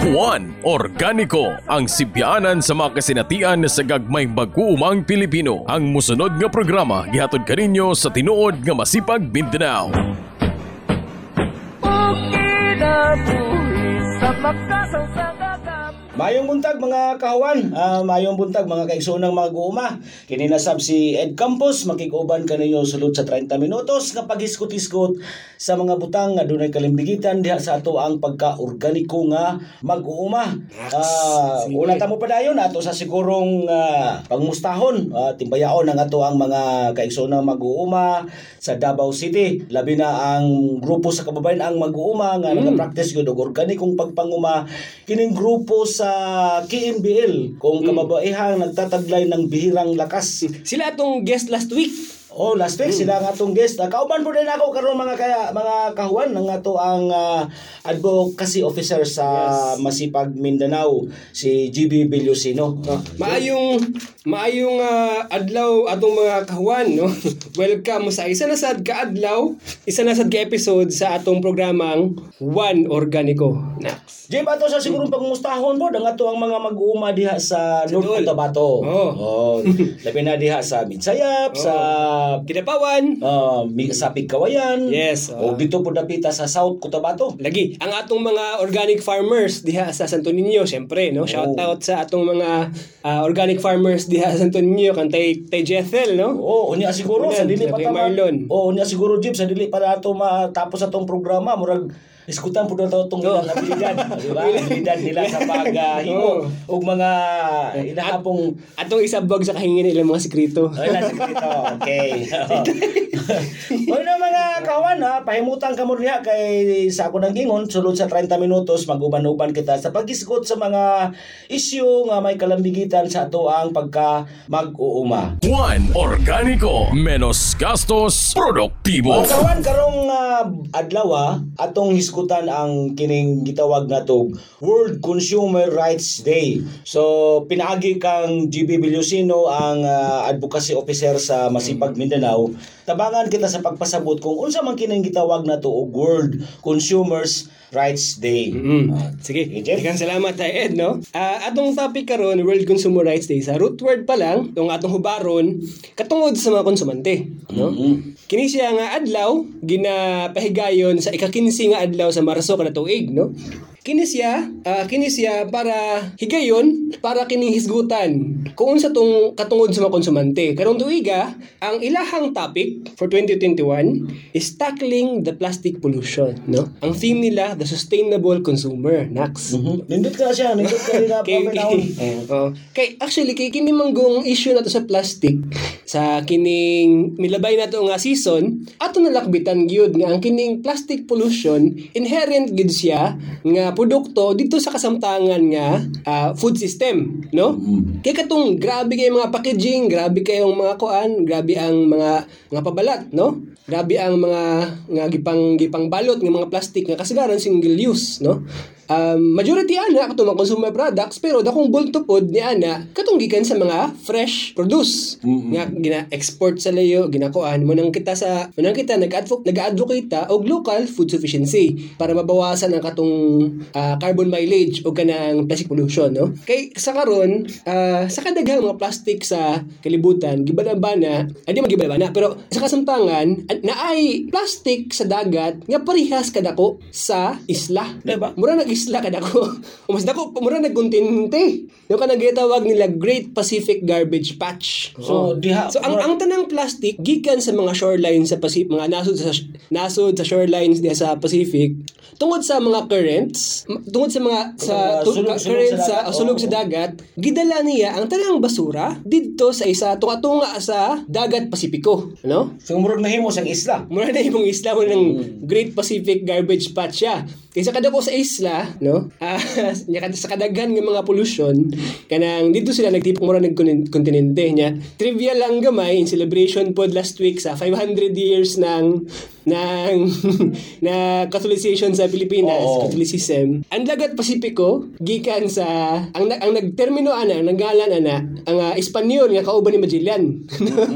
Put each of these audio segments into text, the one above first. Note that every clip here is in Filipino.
Juan Organiko ang sibyanan sa mga kasinatian sa gagmay mag-uumang Pilipino. Ang musunod nga programa gihatod kaninyo sa tinuod nga masipag Mindanao. Mayong buntag mga kahuan, Ah, mayong buntag mga kaigsoonang mga guuma. Kini nasab si Ed Campos makikuban kaninyo sulod sa 30 minutos nga paghiskot-hiskot sa mga butang nga dunay kalimbigitan diha sa ato ang pagka-organiko nga mag-uuma. Ah, una ta mo padayon ato sa sigurong ah, pangmustahon, ah, timbayaon ang ato ang mga kaigsoonang mag-uuma sa Davao City. Labi na ang grupo sa kababayan ang mag-uuma nga nagapractice gyud og organikong pagpanguma kining grupo sa KMBL kung kababaihang nagtataglay ng bihirang lakas. Sila atong guest last week. Oh, last week sila ang atong guest. Uh, kauban po din ako karon mga kaya mga kahuan ng ato ang ah, advocacy officer sa Masipag Mindanao si GB Bilyosino. Maayong maayong ah, adlaw atong mga kahuan no. Welcome sa isa na sad ka adlaw, isa na sad ka episode sa atong programang One Organico. Nax. Jay ato sa sigurong pagmustahon po ang ato ang mga mag-uuma diha sa North. Cotabato. Oh. Oh, labi na diha sa Midsayap, sa Kinapawan. uh, sa Pigkawayan. Yes, O dito po dapita sa South Cotabato. Lagi, ang atong mga organic farmers diha sa Santo Niño, syempre, no? Shout out sa atong mga ah, organic farmers diha sa Santo Niño, kan tay tay Jethel, no? Oo, unya siguro sa dili pa. Marlon. Oo, unya siguro Jib sa dili pa nato matapos atong programa murag iskutan po daw itong ilang abilidad. Di ba? Abilidad nila sa paghimo o mga inahapong Atong isabog sa kahingin ilang mga sekreto. ay, nasa dito. Okay. o na mga kawan ha, pahimutan ka mo niya kay sa ako ng gingon, sulod sa 30 minutos, mag-uban-uban kita sa pag-isgot sa mga isyu nga may kalambigitan sa ato ang pagka mag-uuma. Juan Organico. Menos gastos, produktibo. Mga kawan karong ah, adlaw atong hisgutan ang kining gitawag nato World Consumer Rights Day. So pinaagi kang GB Bilusino ang ah, advocacy officer sa Masipag Mindanao. Tabangan kita sa pagpasabot kung unsa man kining gitawag nato og World Consumers Rights Day. Mm. Ah, Sige. Ikan salamat tay Ed, no? Ah, atong topic karon World Consumer Rights Day sa root word pa lang, tong atong hubaron katungod sa mga konsumante, no? Mhm. Kini siya nga adlaw ginapahigayon sa ika-15 nga adlaw sa Marso kada tuig, no? Kini siya, ah, kini siya para higayon para kining hisgutan kung unsa tong katungod sa mga konsumante. Karong tuiga, ang ilahang topic for 2021 is tackling the plastic pollution, no? Ang theme nila, the sustainable consumer, Nax. Mhm. Nindot ka siya, nindot ka rin na Kay, paminaon. oh. kay actually kay kini manggong issue nato sa plastic sa kining milabay nato nga season ato nalakbitan gyud nga ang kining plastic pollution inherent gid siya nga produkto dito sa kasamtangan nga ah, food system no? Kay katong grabe kay mga packaging grabe kayong mga kuan grabe ang mga mga pabalat no? Grabe ang mga nga gipang gipang balot nga mga plastic nga kasagaran single use no? Um, majority ana katong mga consumer products pero dakong bulto pod ni ana katong gikan sa mga fresh produce. Nga gina-export sa layo ginakuan mo nang kita sa mo nang kita nag-advocate nag-advocate og local food sufficiency para mabawasan ang katong ah, carbon mileage o kanang plastic pollution no kay sa karon ah, sa kadaghang mga plastic sa kalibutan gibana-bana ay di magibana pero sa kasamtangan an- naay plastic sa dagat nga parehas kadako sa isla Diba? mura nag-isla ka dako. O mas dako, mura nagkontinente. Yung ka nagitawag nila Great Pacific Garbage Patch. So, diha- So, ang, ang tanang plastic, gikan sa mga shorelines sa Pacific, mga nasod sa, nasod sa shorelines diya sa Pacific, tungod sa mga currents, m- tungod sa mga sa Mga tu- sulog- currents sa sa, sulog sa dagat, gidala niya ang tanang basura didto sa isa tunga-tunga sa dagat Pasipiko, no? So murag nahimo sa isla. Mura na yung isla mo ng Great Pacific Garbage Patch siya. Kaysa kada ko sa isla, no? Kada sa kadaghan ng mga pollution, kanang dito sila nagtipok mura nagkontinente niya. Trivia lang gamay in celebration pod last week sa 500 years ng ng na Catholicization sa Pilipinas, Oo. Catholicism. Ang dagat Pasipiko gikan sa ang nag- ang nagtermino ana, ang nanggalan ana, ang uh, Espanyol nga kauban ni Magellan.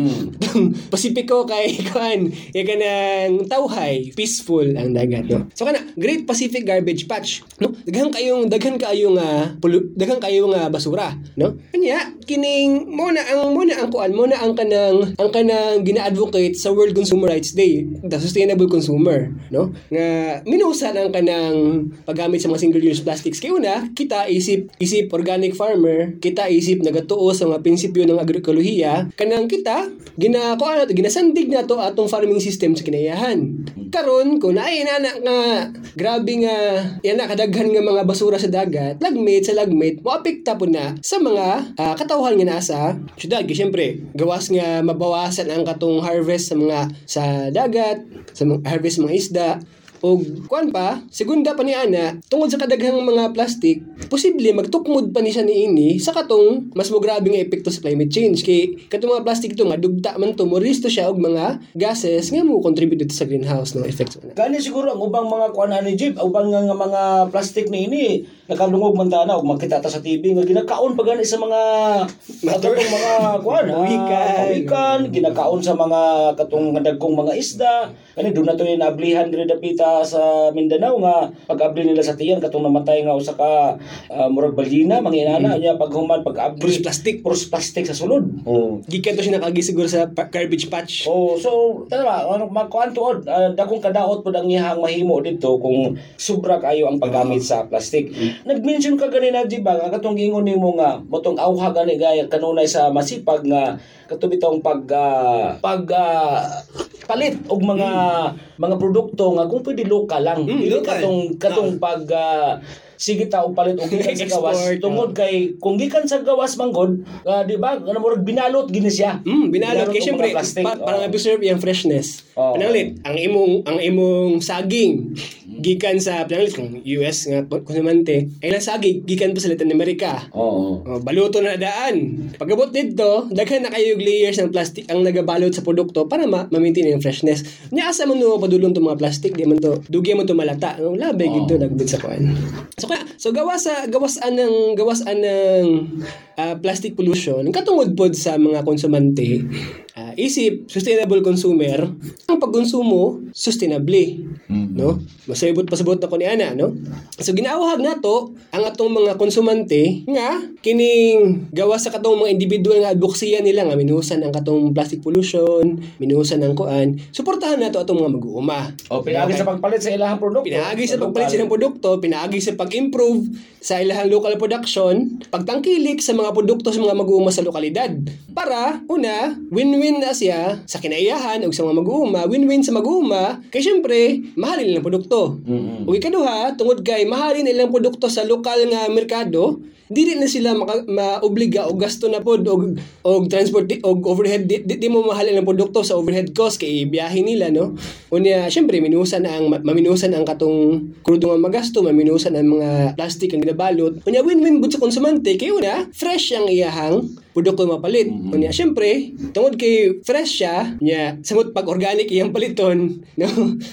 Pasipiko kay kan, kay kanang tawhay, peaceful ang dagat no. So kana Great Pacific specific garbage patch, no? Daghan kayong daghan kayong uh, pulu, daghan kayong uh, basura, no? Kanya kining mo na ang mo na ang kuan mo na ang kanang ang kanang gina-advocate sa World Consumer Rights Day, the sustainable consumer, no? Nga minusan ang kanang paggamit sa mga single-use plastics kay una kita isip isip organic farmer, kita isip nagatuo sa mga prinsipyo ng agrokolohiya, kanang kita gina kuan nato ginasandig nato atong farming system sa kinayahan. Karon kung naay nana nga grabe nga yan na kadaghan nga mga basura sa dagat, lagmit sa lagmit, moapekta po na sa mga uh, katawhan nga nasa syudad. Kaya syempre, gawas nga mabawasan ang katong harvest sa mga sa dagat, sa mga harvest mga isda, o kuan pa, segunda pa ni ana, tungod sa kadaghang mga plastic, posible magtukmod pa ni siya niini sa katong mas mo grabe nga epekto sa climate change. Kay katong mga plastic ito nga dugta man to mo risto siya og mga gases nga mo contribute sa greenhouse no effects. Gani siguro ang ubang mga kuan ani jeep, ubang nga, mga plastic ni ini nakalungog man tana og makita ta sa TV nga ginakaon pa gani sa mga katong mga kuan, Buhikan. buhikan, ginakaon sa mga katong dagkong mga isda. Kani doon na to yung nablihan diri dapita sa Mindanao nga pag-abli nila sa tiyan katong namatay nga usa ka uh, murag balina manginana mm. niya paghuman pag-abli Puros plastic. puros plastic sa sulod. Oh. Gikan to siya nakagi siguro sa garbage patch. Oh, so tama, ano magkuan tuod, uh, dagkong kadaot pod ang iyang mahimo dito kung sobra kayo ang paggamit sa plastic. Nag-mention ka ganina di ba nga katong gingon nimo nga motong awha gani gaya kanunay sa masipag nga katubitong pag ah, pag ah, palit og mga mga produkto nga kung pwede lokal lang. Mm, Dili local. katong katong pag ah, sige ta og palit og gikan sa gawas tungod kay kung gikan sa gawas manggod ah, di ba ano murag binalot gini siya Mm, binalot kay syempre pa, para Oo. ma-preserve yung freshness. Oo. Panalit, ang imong ang imong saging gikan sa panalit kung US nga konsumante, ay lang saging gikan pa sa Latin America. Oo. Oh, baluto na daan. Pagabot dito, daghan na kayo layers ng plastic ang nagabalot sa produkto para ma- ma-maintain yung freshness. Nya asa man no padulong to mga plastic, di man to dugi man to malata. Ang labi gid to nagbit sa kuan. So kaya so gawas sa gawasan ng gawasan ng ah, plastic pollution, katungod pod sa mga konsumante. ah, isip sustainable consumer ang pagkonsumo sustainably no masayabot pasabot na ko ni ana no so ginawahag nato ang atong mga konsumante nga kining gawa sa katong mga individual nga advocacy nila nga minusan ang katong plastic pollution minusan ang kuan suportahan nato atong mga mag-uuma O pinagi sa pagpalit sa ilahang produkto. Pinaagi sa pagpalit silang produkto, pinaagi sa pag-improve sa ilahang local production, pagtangkilik sa mga produkto sa mga mag-uuma sa lokalidad. Para, una, win-win na siya sa kinaiyahan o sa mga mag-uuma, win-win sa mag-uuma, kay syempre, mahalin nilang produkto. Mm-mm. O ikaduha, tungod kay mahalin nilang produkto sa lokal nga merkado, dili na sila maka, maobliga o gasto na pod og og transport og overhead. Di, di, di mo mahal ang produkto sa overhead cost kay biyahe nila no? Unya syempre minusan ang ma- maminusan ang katong krudo nga magasto maminusan ang mga plastic ang ginabalot. Unya win-win bud sa konsumante. Kay una fresh ang iyahang produkto mapalit unya syempre tungod kay fresh siya nya samot pag organic iyang paliton no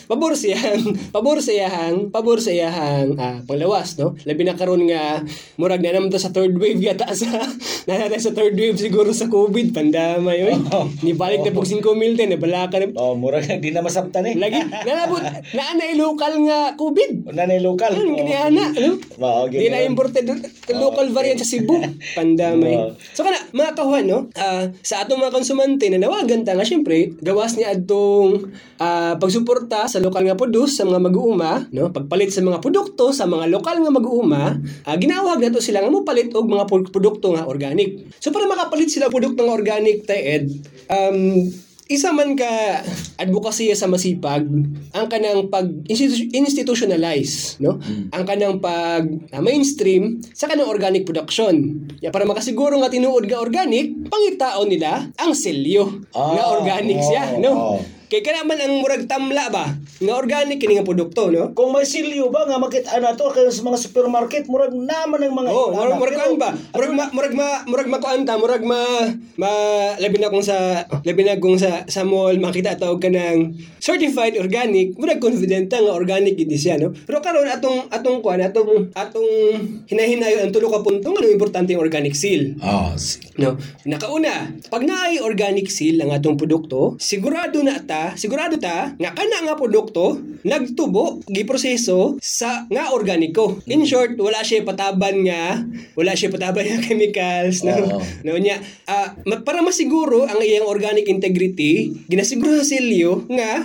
pabor siyang pabor sa iyahang pabor sa iyahang ah, panglawas no labi na karon nga murag na naman to sa third wave yata sa na sa third wave siguro sa COVID pandamay oy Oh. ni balik na pag 5 mil na bala ka na Oh, murag di na masabtan eh. lagi nanabot na ana local nga COVID Nanay lokal. Ano kini ana no Oo, Di na imported local variant sa Cebu. Pandamay. Oo. So kana mga kawan no, ah, sa atong mga konsumante nanawagan ta nga syempre gawas ni adtong ah, pagsuporta sa lokal nga produce sa mga mag-uuma, no? Pagpalit sa mga produkto sa mga lokal nga mag-uuma, ah, ginawag nato sila nga mopalit og mga pro- produkto nga organic. So para makapalit sila produkto nga organic tay Ed, um, isa man ka advokasya sa masipag ang kanang pag institu- institutionalize no? Ang kanang pag ah, mainstream sa kanang organic production. Ya para makasiguro nga tinuod nga organic pangitaon nila ang selyo Ah, nga organic siya oo, no? oo. Kay kana man ang murag tamla ba nga organic kini nga produkto no Kung may silyo ba nga makita na to kay sa mga supermarket murag naman ng mga Oh, murag murag kuan ba? Murag ma, murag ma murag makuanta, murag ma, ma labi na kung sa labi na kung sa sa mall makita tawag ka ng certified organic, murag confident ta nga organic gid siya no. Pero karon atong atong kuan atong atong hinahinayon ang tulo ka punto nga importante yung organic seal. Ah, sige. No. Nakauna, pag naay organic seal ang atong produkto, sigurado na ta ta, sigurado ta nga kana nga produkto nagtubo giproseso sa nga organiko. In short, wala siya pataban nga, wala siya pataban nga chemicals no. Oo. No nya, ah, ma- para masiguro ang iyang organic integrity, ginasiguro sa silyo nga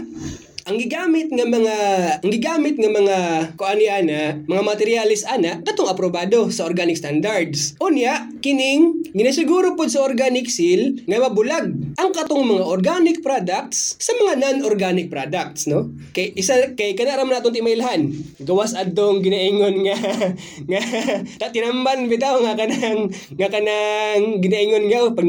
ang gigamit nga mga ang gigamit nga mga kuani ana mga materialis ana katong aprobado sa organic standards. Unya kining ginasiguro pod sa organic seal nga mabulag ang katong mga organic products sa mga non-organic products no? Kay isa kay kana ra man natong timailhan gawas adtong ginaingon nga nga ta tinamban bitaw nga kanang nga kanang ginaingon nga pag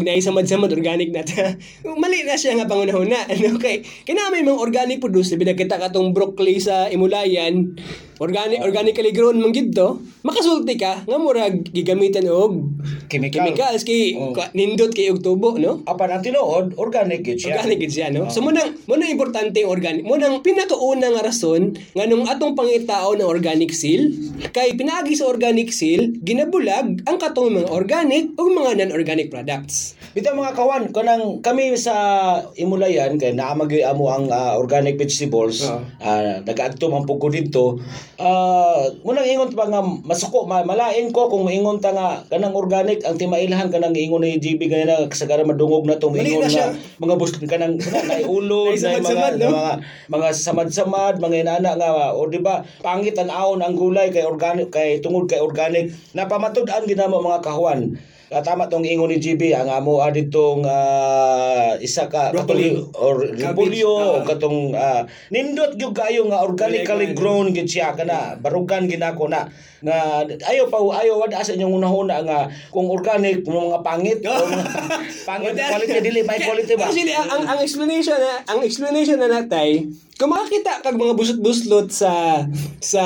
nay pag nay samad-samad organic na mali na siya nga pangunahuna ano kay kina may mga organic produce labi na kita katong broccoli sa Imulayan organic organically grown man gid to makasulti ka nga murag gigamitan og Chemical. chemicals kay Oh. nindot kay og tubo no Apan ang tinuod, organic yun siya. Organic gid siya, no? So, munang, munang importante ang organic. Munang pinakauna nga rason nga nung atong pangitao ng organic seal, kay pinaagi sa organic seal, ginabulag ang katong mga organic o mga non-organic products. Bitaw mga kawan, kanang kami sa Imulayan kay naamagi amo ang ah, organic vegetables. Oo. ah nagaadto man pugko dito. Ah, munang ingon pa nga masuko ma- malain ko kung maingon ta nga kanang organic ang timailhan kanang ingon ni GB ganina kasagaran madungog na tong ingon na nga mga bus kanang kanang ulod Ay, na mga, no? mga mga samad-samad mga inana nga o di ba pangit ang aon ang gulay kay organic kay tungod kay organic napamatud-an ginamo mga kahuan Ah, tama tong ingon ni GB ang amo aditong ah, isa ka Broccoli. or repolyo Ah. katong ah, nindot gyud kayo nga organically Organic. grown gid siya kana barugan ginako na nga ayo pa ayo wada sa inyong unahuna nga kung organic kung mga pangit o mga pangit quality dili may quality ba Actually, ang, ang, ang explanation na ang explanation na natay, kung makakita kag mga busot-buslot sa sa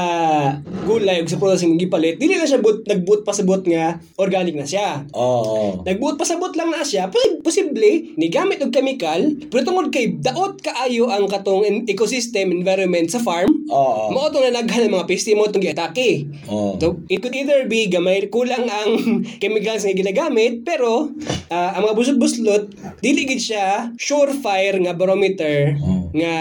gulay ug sa processing gipalit, dili na siya but, nagbuot pa sa buot nga organic na siya. Oo. Nagbuot pasabot lang na siya, posi- posible, ni gamit og chemical, pero tungod kay daot kaayo ang katong ecosystem environment sa farm, Oo. mao tong nanaghan ng mga peste mo tong giatake. Oo. So, it could either be gamay kulang ang chemicals nga ginagamit, pero ah, ang mga busot-buslot, dili gid siya surefire nga barometer Oo. Nga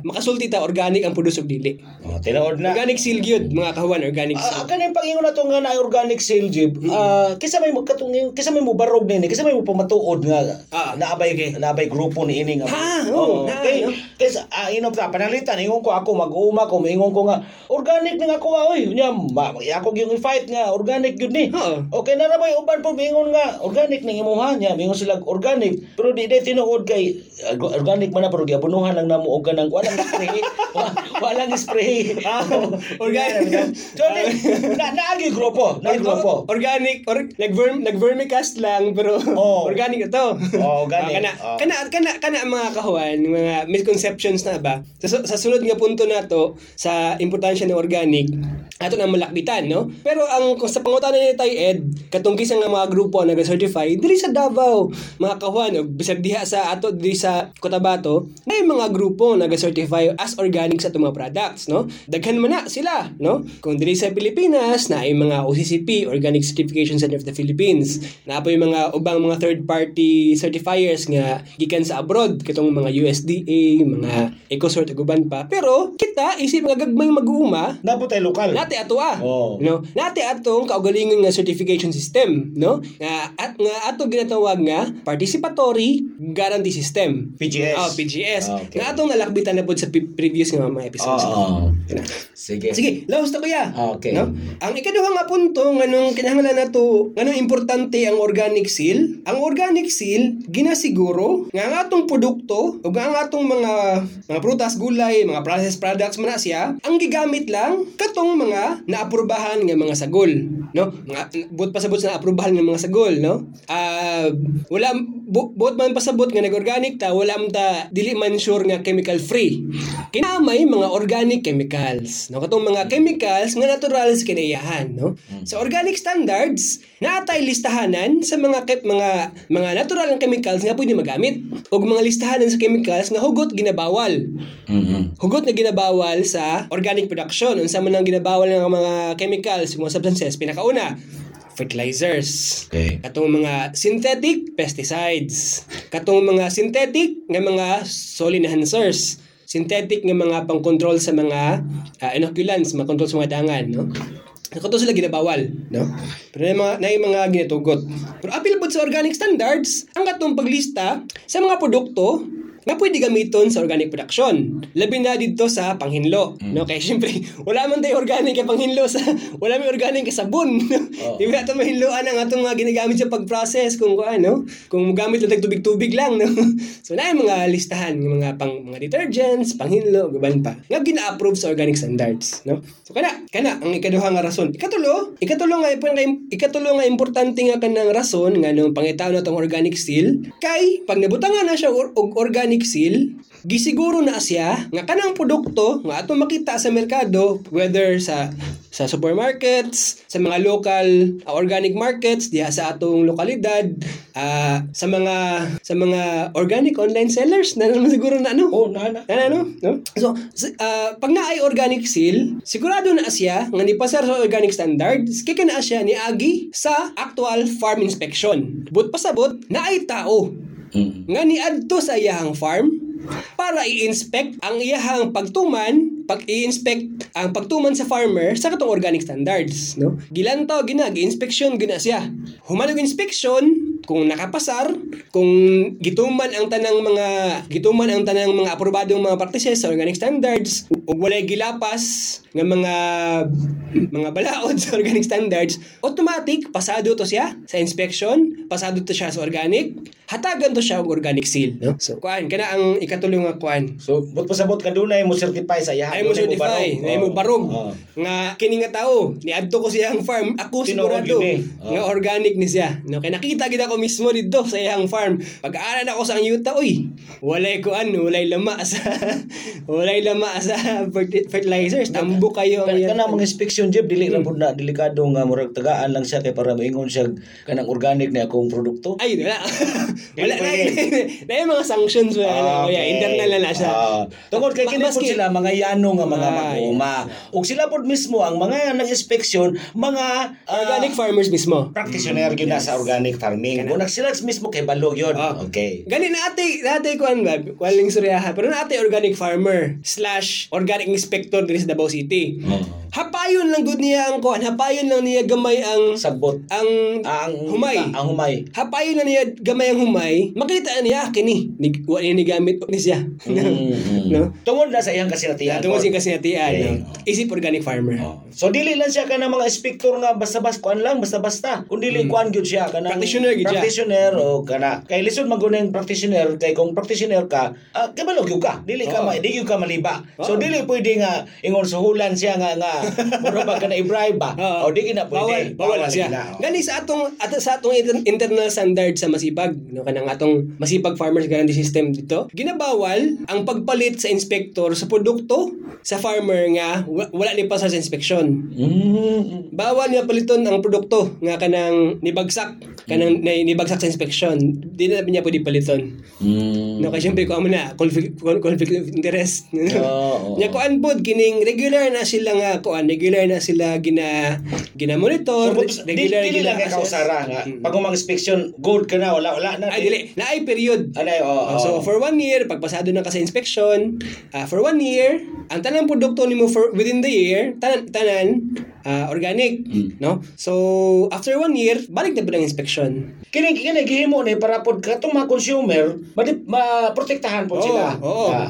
makasulti ta organic ang produce og dili. Oh, tinuod na. Organic seal gyud mga kahuan, organic seal. Ah, kanang pangingon na to nga na organic sale jib. Ah, kisa may mo katong kisa may mo barog nini, kisa may mo pamatuod nga Ah. naabay naabay grupo ni ini nga. Ah, oo, na, kay no? kisa ah, inom ta panalitan ingon ko ako mag-uma ko ingon ko nga organic nga ko ah, oy. Nya ma, ako yung fight nga organic gyud ni. Oo. Okay na bay uban po mingon nga organic ning imuha niya, mingon sila organic. Pero di day tinuod kay ah, organic man na pero giabunuhan lang namo og kanang walang spray. Wa- walang spray. Ah, organic. So, di- na naagi grupo, naagi grupo. Organic, or, nag-verm, nag-vermicast lang, pero Oo. organic ito. Oo, organic. Ah, kana, Oo. kana, kana, kana mga kahuan, mga misconceptions na ba? Sa, sa sunod nga punto na to, sa importansya ng organic, ato na malakbitan, no? Pero ang sa pangutana ni Tay Ed, katong kisa nga mga grupo na nag-certify, dili sa Davao, mga kahuan, o bisag diha sa ato, dili sa Cotabato, may mga grupo na nag-certify as organic sa itong mga products, no? Daghan man na sila, no? Kung dili sa Pilipinas, na ay mga OCCP, Organic Certification Center of the Philippines, na po yung mga ubang mga third-party certifiers nga gikan sa abroad, katong mga USDA, mga EcoCert, ug uban pa. Pero, kita, isip mga gagmay mag-uuma, Naputay lokal. Nati ato ah. Oo. No? Nati atong kaugalingon nga certification system, no? Nga at nga ato ginatawag nga participatory guarantee system. PGS. Oh, PGS. Ah, okay. Nga atong nalakbitan na pod sa previous nga mga episodes. Oo. Sige. Sige, laos na kuya. Okay. No? Ang ikaduha nga punto nganong kinahanglan nato nganong importante ang organic seal. Ang organic seal ginasiguro nga ang atong produkto ug ang atong mga mga prutas, gulay, mga processed products man na siya, ang gigamit lang katong mga naaprubahan nga mga sagol, no? Mga buot pasabot sa naaprubahan nga mga sagol, no? Ah, wala bu, buot man pasabot nga nag-organic ta, wala man ta dili man sure nga chemical free. Kinamay mga organic chemicals, no? Katong mga chemicals nga natural sa kinaiyahan, no? Sa organic standards, naatay listahanan sa mga ke- mga mga natural nga chemicals nga pwede magamit ug mga listahanan sa chemicals nga hugot ginabawal. Mhm. Hugot na ginabawal sa organic production. Unsa man ang ginabawal ng mga chemicals, mga substances, pinakauna, fertilizers. Okay. Katong mga synthetic pesticides. Katong mga synthetic nga mga soil enhancers. Synthetic nga mga pang-control sa mga ah, inoculants, mga control sa mga dangan, no? Kato sila ginabawal, no? Pero na mga, na yung mga ginatugot. Pero apil po sa organic standards, ang katong paglista sa mga produkto nga pwede gamiton sa organic production. Labi na dito sa panghinlo. No? Kaya syempre, wala man tayo organic ka panghinlo sa, wala may organic ka sabon. Oo. Di ba mahinloan ang atong mga ginagamit sa pag-process kung ano, kung gamit lang tubig-tubig lang. No? So na yung mga listahan, yung mga pang mga detergents, panghinlo, gaban pa. Nga gina-approve sa organic standards. No? So kana, kana, ang ikaduha nga rason. Ikatulo, ikatulo nga, ikatulo nga importante nga kanang rason nga nung pangitaw na tong organic seal, kay pag nabutangan na siya og organic seal, gisiguro na siya nga kanang produkto nga atong makita sa merkado whether sa sa supermarkets, sa mga local uh, organic markets diha sa atong lokalidad, ah, sa mga sa mga organic online sellers na naman siguro na ano. Oh, na na. Na, ano? No? So, ah, pag na ay organic seal, sigurado na siya nga nipasar sa organic standards, kaya na siya ni Agi sa actual farm inspection. But pasabot, na ay tao Mm. nga niadto sa iyahang farm para i-inspect ang iyahang pagtuman, pag i-inspect ang pagtuman sa farmer sa katong organic standards, no? Gilantaw gina, gi-inspection gina siya. Human og inspection kung nakapasar, kung gituman ang tanang mga gituman ang tanang mga aprobadong mga practices sa organic standards ug walay gilapas nga mga mga balaod sa organic standards, automatic pasado to siya sa inspection, pasado to siya sa organic, hatagan to siya og organic seal, no? So kuan kana ang ikatulong nga kuan. So, but pasabot ka dunay mo certify sa iya. Ay mo certify, ay mo barog. Oh. Nga kini nga tao, niadto ko siyang farm, ako sigurado eh. Oh. nga organic ni siya. No kay nakita gid ako mismo dito sa iyang farm. Pag-aaral ako sa yuta, uy, walay ko ano, walay lama sa walay lama sa ferti- fertilizers. Tambo kayo ang kana mga inspection jeb dili ra pud na delikado nga murag tagaan lang siya kay para moingon siya kanang organic na akong produkto. Ay, wala. wala na, na, mga sanctions wala na. Kuya, internal na na siya. Ah. tungod kay kini sila mga yano nga mga Ay. mag-uuma. Ug sila pud mismo ang mga nang inspeksyon mga ah, Organic farmers mismo. practitioner gyud na sa organic farming. Kung sila mismo kay balog yun. Ah. Okay. Gani na ate, na ate ko ang ba, waling suryahan. Pero na ate organic farmer slash organic inspector diri sa Davao City. Hapayon lang gud niya ang kuan, hapayon lang niya gamay ang Sagbot. ang Ang humay. Ang humay. Hapayon lang niya gamay ang humay. Makita niya kini, ni wa ni gamit ni siya. Mm, no? Tungod na sa iyang kasinatian. Tungod siya kasi natian. Okay. no? Isip organic farmer. Oh. So dili lang siya kana mga inspektor nga basta-basta kuan lang basta-basta. Kun dili kuan gyud siya kana. Practitioner gyud siya. practitioner o kana kay lisod maguneng practitioner kay kung practitioner ka uh, kabalo gyud ka. Dili ka Oo. ma, di gyud ka maliba. So Oo. dili pwede nga ingon suhulan siya nga nga mura ba kana i-bribe ba. Oo. O di gina Bawal, pwede. bawal na siya. gina, oh. Gani sa atong at sa atong inter- internal standard sa masipag, no kanang atong masipag farmers guarantee system dito. Ginabawal ang pagpalit sa inspector sa produkto sa farmer nga wa- wala ni pasar sa inspection. Mm. Bawal niya paliton ang produkto nga kanang nibagsak kanang na, nibagsak sa inspection. Di na niya pwede paliton. Mm. No kay syempre ko amo na conflict, conflict of interest. Oo. Nya kuan pod kining regular na sila nga kuan regular na sila gina gina monitor So, di, dili lang kay kausara nga. Pag umang inspection, good ka na, wala, wala na. Ay dili, na ay period. Ano yun, oo. Oh, so for one year pag pasado na ka sa inspection, ah, for one year, ang tanang produkto nimo for within the year, tanan tanan ah, organic, Mm. no? So after one year, balik na po ng inspection. Kini kini gihimo ni para pod katong mga consumer madi maprotektahan po Oo, sila. oo. Ah,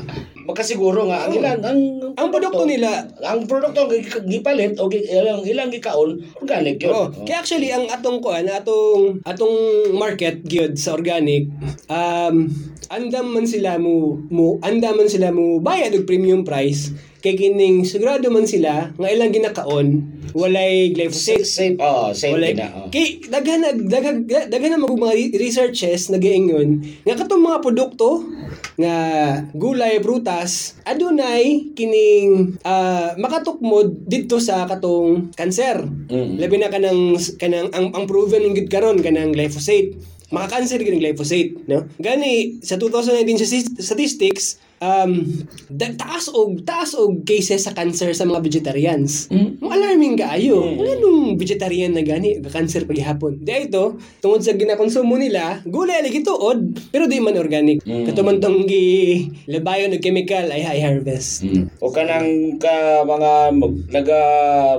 magkasiguro nga ang Oo. ilang ang Ang produkto nila, ang produkto ang gi- gipalit o ilang ilang gikaon organic yun. Oh, Oo. kaya actually ang atong kuan, atong atong market gyud sa organic, um andam man sila mo mo andam man sila mo bayad og premium price kay kining sigurado man sila nga ilang ginakaon walay glyphosate safe, oh, safe Walay, na. Oh. kay daghan daghan daghan na mag mga re- researches nagaingon nga katong mga produkto nga gulay prutas adunay kining ah, makatukmod didto sa katong kanser Mm. labi na kanang kanang ang, ang proven gid karon kanang glyphosate makakanser gid ang glyphosate no? Gani sa 2019 statistics um da- taas og taas og cases sa cancer sa mga vegetarians. Mo alarming kaayo. Mm. Anong vegetarian na gani ga cancer paghihapon. Di ito tungod sa ginakonsumo nila, gulay lagi tuod pero di man organic. Mm. Katuman tong gi labayon og chemical ay high harvest. O kanang ka mga mag- naga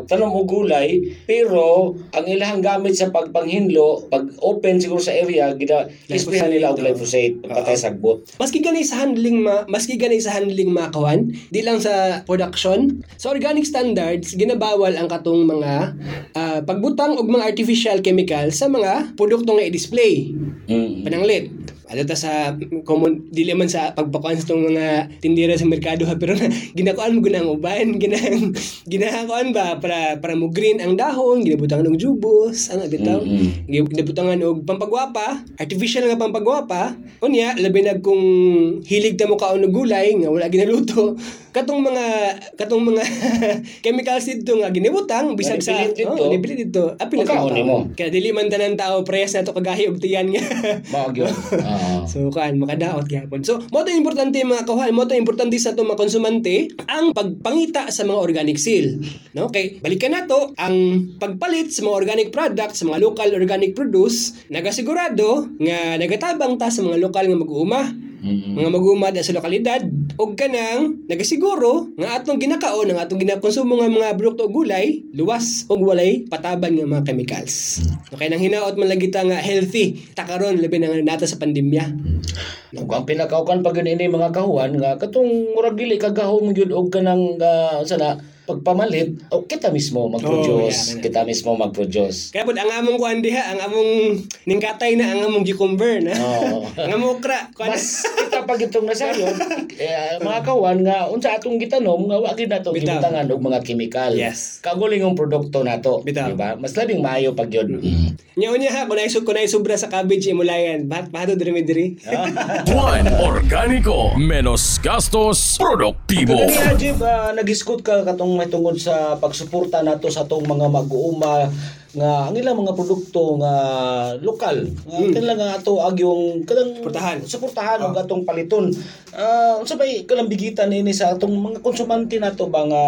tanom og gulay pero ang ilahang gamit sa pagpanghinlo pag open siguro sa area gina nila og glyphosate patay sagbot. Maski sa handling ma, maski ganay sa handling mga kawan, di lang sa production. Sa organic standards, ginabawal ang katong mga ah, pagbutang og mga artificial chemical sa mga produkto nga i-display. Mm. Pananglit. Ano ta sa common dili man sa pagpakuan sa tong mga tindera sa merkado ha? Pero na, ginakuan mo gunang uban ginang ginakuan ba para para mo green ang dahon ginabutangan og jubos ano bitaw Mm-mm. ginabutangan og pampagwapa artificial nga pampagwapa. Unya labi na kung hilig ta mo kaon og gulay nga wala ginaluto katong mga katong mga chemicals dito nga ginibutang bisag sa oh, nipilit dito apil Makaon nimo. kaya dili man tanan tao preyas na to kagahi og tiyan nga Mao gyud. Ah. So kan makadaot gyapon. So mo to importante mga kawan, mo to importante sa to mga konsumante ang pagpangita sa mga organic seal. No? Kay balikan nato ang pagpalit sa mga organic products, sa mga local organic produce, nagasigurado nga nagatabang ta sa mga lokal nga mag-uuma Mga magumad sa lokalidad og kanang nagasiguro nga atong ginakaon ang atong ginakonsumo nga mga produkto o gulay luwas og walay pataban nga mga chemicals. Okay nang hinaot man lagi ta nga healthy takaron labi na nga nata sa pandemya. Ug ang pinakaukan pag ini mga kahuan nga katong murag dili kagahom gyud og kanang uh, sana pagpamalit o kita mismo Oh, mag-produce, yeah, kita mismo mag-produce. kaya pud ang among kuan diha ang among ningkatay na ang among gikumber na Oo. ang among okra Mas kita pag itong nasayon, eh, mga kawan nga unsa atong gitanom nga wa gyud nato Bitaw. gibutangan og mga chemical. Yes. Kaguling ang produkto nato, Bitaw. di ba? Mas labing maayo pag yun. nya unya ha kunay sub kunay sobra sa cabbage imulayan bahat bahat diri mi diri Juan Organico, menos gastos, produktibo. Kani Ajib, uh, nagiskot ka katong may tungod sa pagsuporta nato sa atong mga mag-uuma nga ang ilang mga produkto nga lokal nga Hmm. kanila nga ato ag yung kanang Suportahan. suportahan og atong paliton ah unsa bay kanang bigitan ini sa atong mga konsumante nato ba nga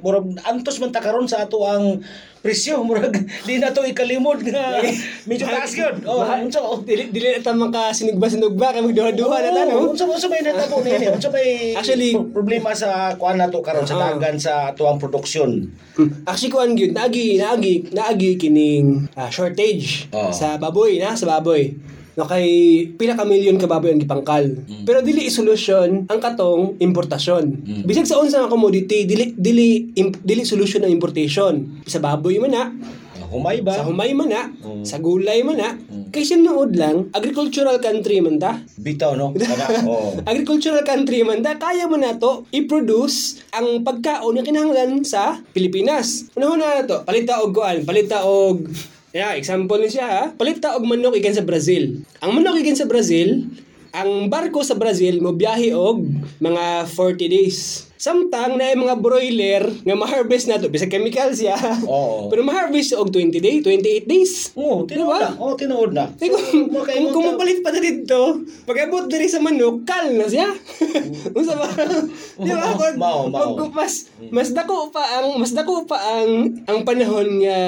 murag antos man ta karon sa ato ang presyo murag di na to ikalimod nga medyo taas gyud oh unsa oh dili dili na ta maka sinugba-sinugba kay magduha-duha na ta no Unsa unsa may natabo nini? Unsa may Actually- pro- problema sa kuan nato karon sa Ah. dagan sa ato ang produksyon? Actually, kuan gyud naagi naagi naagi kining ah, shortage Oo. sa baboy na sa baboy. No kay pila ka milyon ka baboy ang gipangkal. Pero dili isolusyon ang katong importasyon. Bisag sa unsa nga commodity dili dili imp- dili solusyon ang importation. Sa baboy man na, Humay ba? sa humay man na, sa gulay man na, kay sinuod lang agricultural country man ta. Bitaw no? Kana oh. Agricultural country man da, kaya mo na to i-produce ang pagkaon na kinahanglan sa Pilipinas. Unahon na to, palita og kuan, palita og Yeah, example ni siya ha. Palita og manok ikan sa Brazil. Ang manok ikan sa Brazil, ang barko sa Brazil mo biyahe og mga 40 days. Samtang na mga broiler nga ma-harvest na to, bisag chemical siya. Oo. Pero ma-harvest og 20 days, 28 days. Oh, tinuod na. Oh, tinuod na. Ay, kung, kung, mapalit pa na dito, pag-abot diri sa manok, kal na siya. Unsa ba? Di ba? Pag, Mao, mao. mas, mas dako pa ang, mas dako pa ang, ang panahon nga,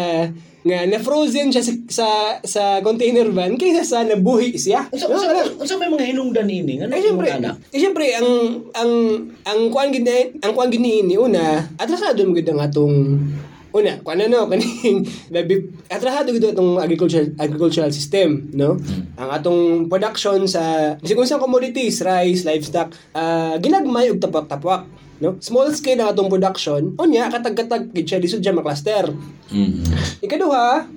nga na-frozen siya sa, sa, sa container van kaysa sa nabuhi siya. Unsa No, unsa wala. unsa may mga hinungdan ini? Ano Eh syempre, ana? eh syempre ang ang ang kuan gid ang kuan gid ni una, atrasado mo gid ang atong una, kuan ano kaning labi atrasado gid atong agricultural agricultural system, no? Ang atong production sa unsang commodities, rice, livestock, ah ginagmay og tapak-tapak, no? Small scale ang atong production, unya katag-katag gid siya lisod siya makluster. Ikaduha,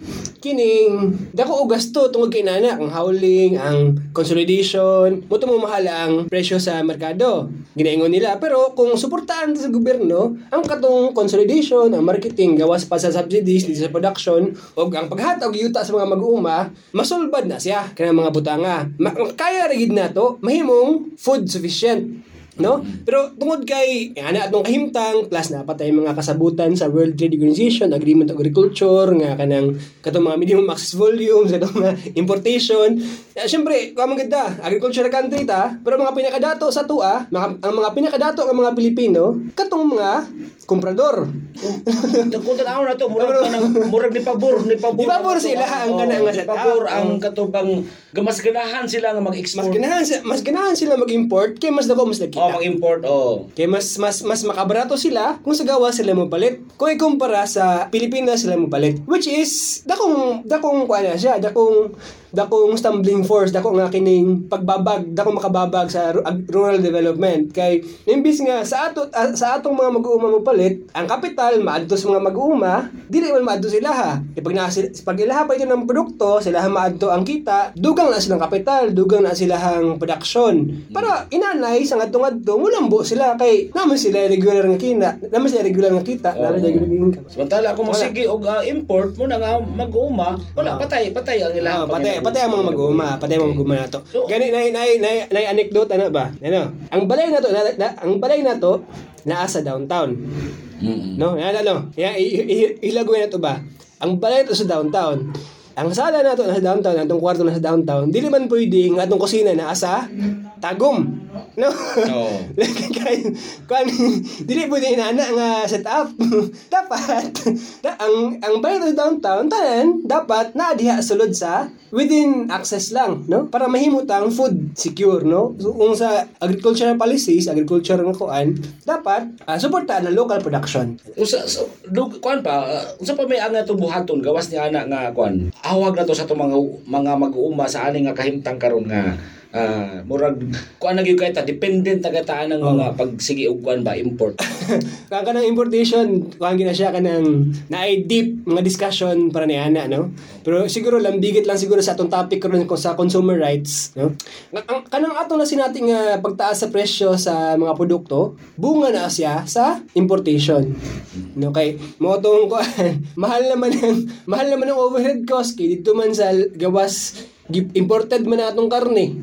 kining dako og gasto tungod kay nana ang howling, ang consolidation, mo mo mahal ang presyo sa merkado. Ginaingon nila pero kung suportahan sa gobyerno ang katong consolidation, ang marketing gawas pa sa subsidies dito sa production ug ang paghatag yuta sa mga mag-uuma, masulbad na siya kanang mga butanga. Ma- kaya ra gid nato mahimong food sufficient No? Pero tungod kay ana atong kahimtang plus na patay mga kasabutan sa World Trade Organization, Agreement of Agriculture nga kanang katong mga minimum access volume sa mga importation. Uh, Siyempre, kuha man ganda, agricultural country ta, pero mga pinakadato sa tua, mga, ang mga pinakadato ng mga Pilipino, katong mga komprador. Kung tanaw na to, murag ka ng murag ni pabor, ni pabor. Di pabor sila ang kana nga set pabor ang katubang gamas ganahan sila nga Mas mag-export. ganahan si- mas ganahan sila mag-import kay mas dako mas nakita. Oh, mag-import oh. Kaya mas mas mas makabarato sila kung sa gawa sila mo palit. Kung ikumpara sa Pilipinas sila mo palit. Which is dakong dakong kuan na siya, dakong dakong stumbling force, dako nga kining pagbabag, dakong makababag sa rural development. Kay imbis nga sa ato ah, sa atong mga mag-uuma mo palit, ang kapital maadto sa mga mag-uuma, dili man maadto sila ha. Kay pag na pag ilaha pa ito ng produkto, sila ha maadto ang kita, dugang na silang kapital, dugang na silang production. Para inanay sa ngadto ngadto mulambo sila kay naman sila regular nga kina, naman sila regular nga kita, naman sila regular nga income. Samantala kung Wala. masige og ah, import mo na nga mag-uuma, wala patay, patay ang ilang Ah, patay, patay ang mga mag-uuma, patay ang mga mag-uuma na to. So- Gani na na na na anecdote ano ba? Ano? Ang balay na to, na, na- ang balay na to naa sa downtown. Mm-mm. No, ano. Yan i- i- ilagay na to ba? Ang balay na to sa downtown. Ang sala na to nasa downtown, atong kwarto nasa downtown, dili man pwedeng atong kusina na asa tagom. No? Oo. Kaya, kan, dili pwede inana nga set up. dapat, da, ang, ang to sa downtown, tanan, dapat na diha sulod sa within access lang, no? Para mahimutang food secure, no? So, kung sa agricultural policies, agriculture nga kuan, dapat uh, suportahan ang local production. Usa so, dug kuan pa, uh, unsa pa may ang to buhaton gawas ni ana nga kuan. Awag na to sa to mga mga mag-uuma sa ani nga kahimtang karon nga ah, murag kuan na gyud kay ta dependent tagataan ng mga pagsigi og kuan ba import. Kaya ka ng importation, kung gina siya ka ng na deep mga discussion para ni Ana, no? Pero siguro lambigit lang siguro sa atong topic karon ko sa consumer rights, no? Ang, ang kanang atong na sinating nga pagtaas sa presyo sa mga produkto, bunga na siya sa importation. No kay mo tong kuan, mahal naman ang mahal naman ang overhead cost kay dito man sa gawas imported man na atong karne.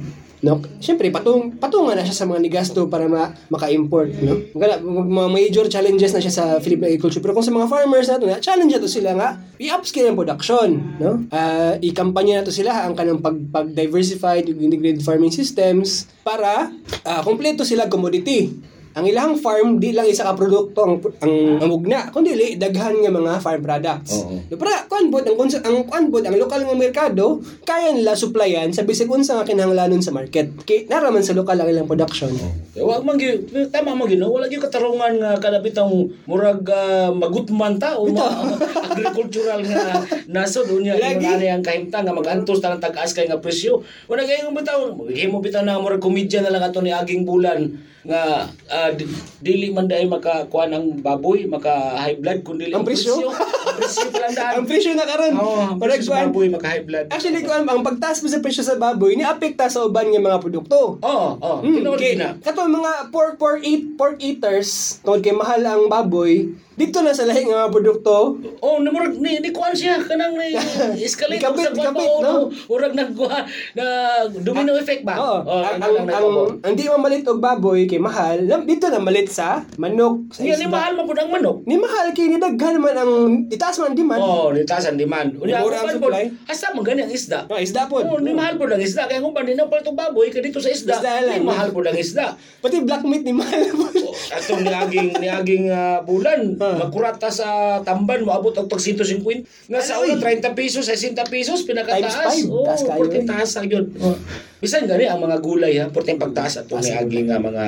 No, syempre patung patungan na siya sa mga nigasto para ma, maka-import, no. Mga, major challenges na siya sa Philippine agriculture. Pero kung sa mga farmers nato na challenge na to sila nga i-upscale ang production, no. Ah, i-kampanya na to sila ang kanang pag pag diversified integrated farming systems para ah, kumpleto sila commodity. Ang ilang farm di lang isa ka produkto ang ang, ang mugna kundi dili daghan nga mga farm products. Oo. So, para kuan bod ang konsu- ang kuan bod ang lokal nga merkado kaya nila supplyan sa bisig unsa nga kinahanglanon sa market. Kay naraman sa lokal ang ilang production. Kaya Wa man gyud tama man gyud wala gyud katarungan nga kada bitong murag ah, magutman ta o ma- agricultural nga nasod unya Lagi. ingon ani ang kahimtang nga magantos ta ng tag-as kay nga presyo. Wala nga bitaw himo bitaw na murag komedya na lang ato ni aging bulan nga ah, di- dili man dai makakuan ang baboy maka high blood kundi Ang presyo? ang presyo pa lang daan. ang presyo na karon. Oh, ang presyo sa baboy maka high blood. Actually, kuan ang pagtaas mo sa presyo sa baboy ni apekta sa uban nga mga produkto. Oh, oh, Mm, tinuod kay, na. kato mga pork pork eat pork eaters tungod kay mahal ang baboy dito na sa lahi nga mga produkto Oh, namurag ni ni kuan siya kanang ni escalate Ikabit, sa pa, no? oh, Murag nagkuha na domino effect ba? Oo. Oh, ang, ano ang, ang, ang di mamalit og baboy kay mahal, lam- dito na malit sa manok, sa Nga ni mahal man pud ang manok. Ni mahal kay ni daghan man ang itaas man ang demand. Oh, ni taas ang demand. Unya Mura ang ang supply. Asa man gani ang isda? Oh, isda po. Oh, ni mahal pud ang isda kaya kung na pala itong baboy kay dito sa isda. Isda lang. Ni mahal pud ang isda. Pati black meat ni mahal po. Oh, Ato ni aging ni aging ah, bulan Ah. magkurata sa tamban moabot og tag 150 nga sa Ay. una 30 pesos 60 pesos pinakataas Times five. oh Taas kayo, eh. taas sa yun oh. Bisan gani ang mga gulay ha porting pagtaas ato ni aging nga mga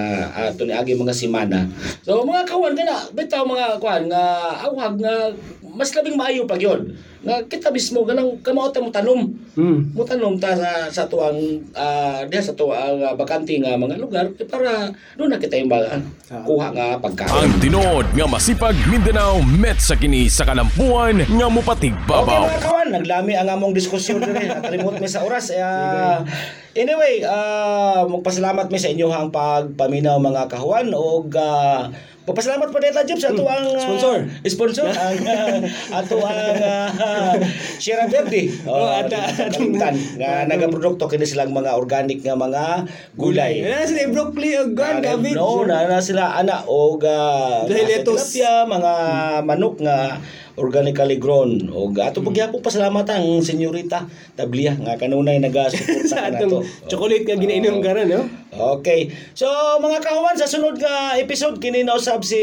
ato ni aging mga simana. So mga kawan kana bitaw mga kuan nga awhag nga mas labing maayo pa yun. Nga kita mismo ganang kamao ta mo tanom Hmm. mo tanom ta sa, sa tuang ah, diha sa tuang uh, bakante nga mga lugar eh, para doon na kita ba- kuha nga pagkain. Ang tinuod nga masipag Mindanao met sa kini sa kalampuan nga mupatig Okay babaw. mga kawan, naglami ang among diskusyon dire. Nakalimot mi sa oras. Uh, anyway, uh, magpasalamat mi sa inyo ang pagpaminaw mga kahuan o uh, Papasalamat pa dito sa ato ang ah, Sponsor. sponsor ang ah, ato ang uh, Sierra Verde. Oh, ata- kalitan nga nagaprodukto kini silang mga organic nga mga gulay. Ano sila broccoli o guan, Ah, cabbage? No, na, na sila ana o uh, tilapia, mga manok nga organically grown o ato mm. pagyapon pasalamat ang senyorita Tablia nga kanunay nagasuporta atong nato. chocolate nga ginainom ka rin, no? Okay. So mga kahuman sa sunod nga episode kini na usab si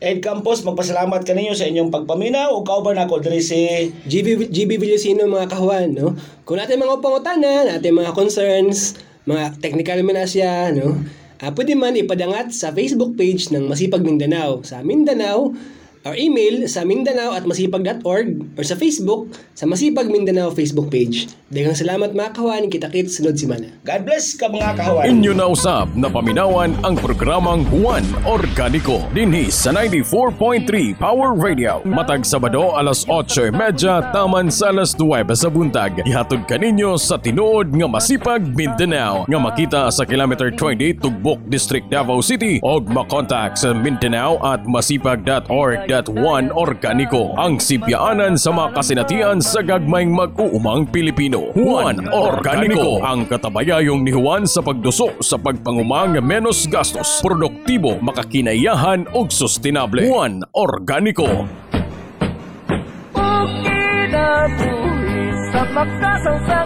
Ed Campos magpasalamat kaninyo sa inyong pagpaminaw ug kauban ako diri si GB, GB Villosino mga kahuan, no? Kung natin mga pangutana, natin mga concerns, mga technical man na siya, no? Ah, pwede man ipadangat sa Facebook page ng Masipag Mindanao sa Mindanao or email sa mindanao at masipag.org or sa Facebook sa Masipag Mindanao Facebook page. Daghang salamat mga kahuan, kita-kit sunod simana. God bless ka mga kahuan. Inyo na usab na paminawan ang programang Juan Organico dinhi sa 94.3 Power Radio. Matag Sabado alas 8.30 taman sa alas 9 sa buntag. Ihatod kaninyo sa tinuod nga masipag Mindanao nga makita sa kilometer 20 Tugbok District Davao City og makontak sa Mindanao at masipag.org.1 Organico ang sipyaanan sa mga kasinatian sa gagmayng mag-uumang Pilipino. Juan Organico ang katabayayong ni Juan sa pagduso sa pagpangumang menos gastos, produktibo, makakinayahan ug sustainable. Juan Organico. Kinabuhi sa makasang sa